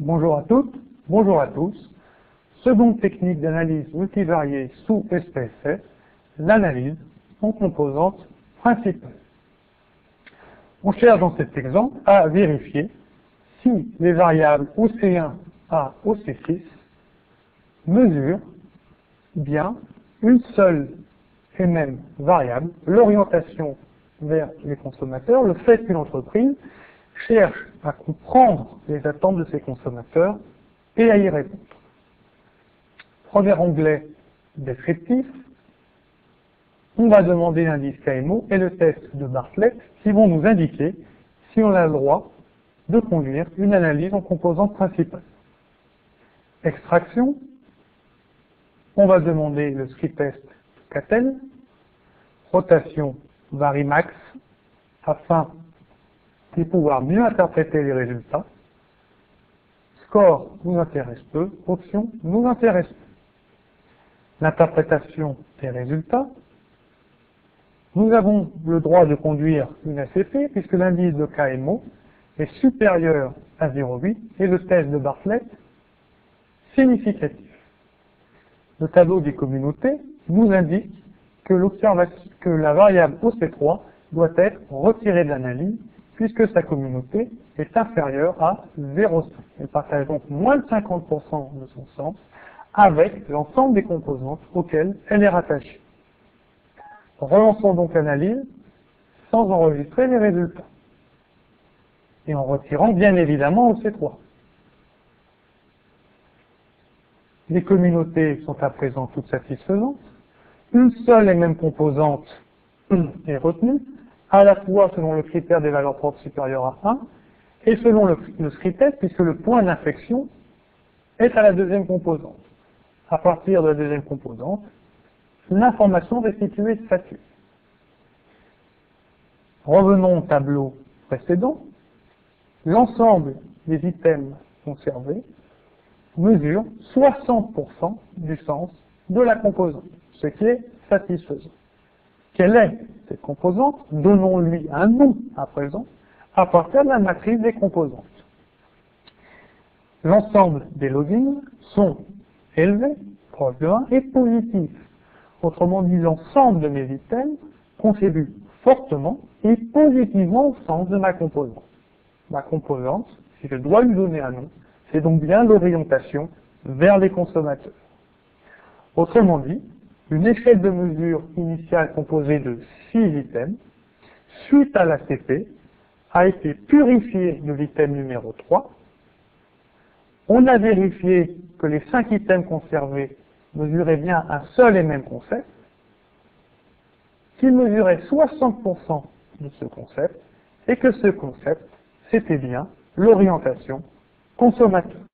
Bonjour à toutes, bonjour à tous. Seconde technique d'analyse multivariée sous SPSS, l'analyse en composantes principales. On cherche dans cet exemple à vérifier si les variables OC1 à OC6 mesurent bien une seule et même variable, l'orientation vers les consommateurs, le fait qu'une entreprise cherche à comprendre les attentes de ses consommateurs et à y répondre. Premier onglet descriptif, on va demander l'indice KMO et le test de Bartlett qui vont nous indiquer si on a le droit de conduire une analyse en composantes principales. Extraction, on va demander le script test CATEL, rotation varimax afin pouvoir mieux interpréter les résultats. Score nous intéresse peu, option nous intéresse peu. L'interprétation des résultats. Nous avons le droit de conduire une ACP puisque l'indice de KMO est supérieur à 0,8 et le test de Bartlett significatif. Le tableau des communautés nous indique que, que la variable OC3 doit être retirée de l'analyse puisque sa communauté est inférieure à 0,5. Elle partage donc moins de 50% de son sens avec l'ensemble des composantes auxquelles elle est rattachée. Relançons donc l'analyse sans enregistrer les résultats. Et en retirant bien évidemment OC3. Les communautés sont à présent toutes satisfaisantes. Une seule et même composante est retenue, à la fois selon le critère des valeurs propres supérieures à 1 et selon le, le puisque le point d'infection est à la deuxième composante. À partir de la deuxième composante, l'information restituée statue. Revenons au tableau précédent. L'ensemble des items conservés mesure 60% du sens de la composante, ce qui est satisfaisant. Quelle est cette composante Donnons-lui un nom à présent à partir de la matrice des composantes. L'ensemble des logins sont élevés, proche de 1, et positifs. Autrement dit, l'ensemble de mes items contribue fortement et positivement au sens de ma composante. Ma composante, si je dois lui donner un nom, c'est donc bien l'orientation vers les consommateurs. Autrement dit, une échelle de mesure initiale composée de 6 items, suite à l'ACP, a été purifiée de l'item numéro 3. On a vérifié que les 5 items conservés mesuraient bien un seul et même concept, qu'ils mesuraient 60% de ce concept, et que ce concept, c'était bien l'orientation consommateur.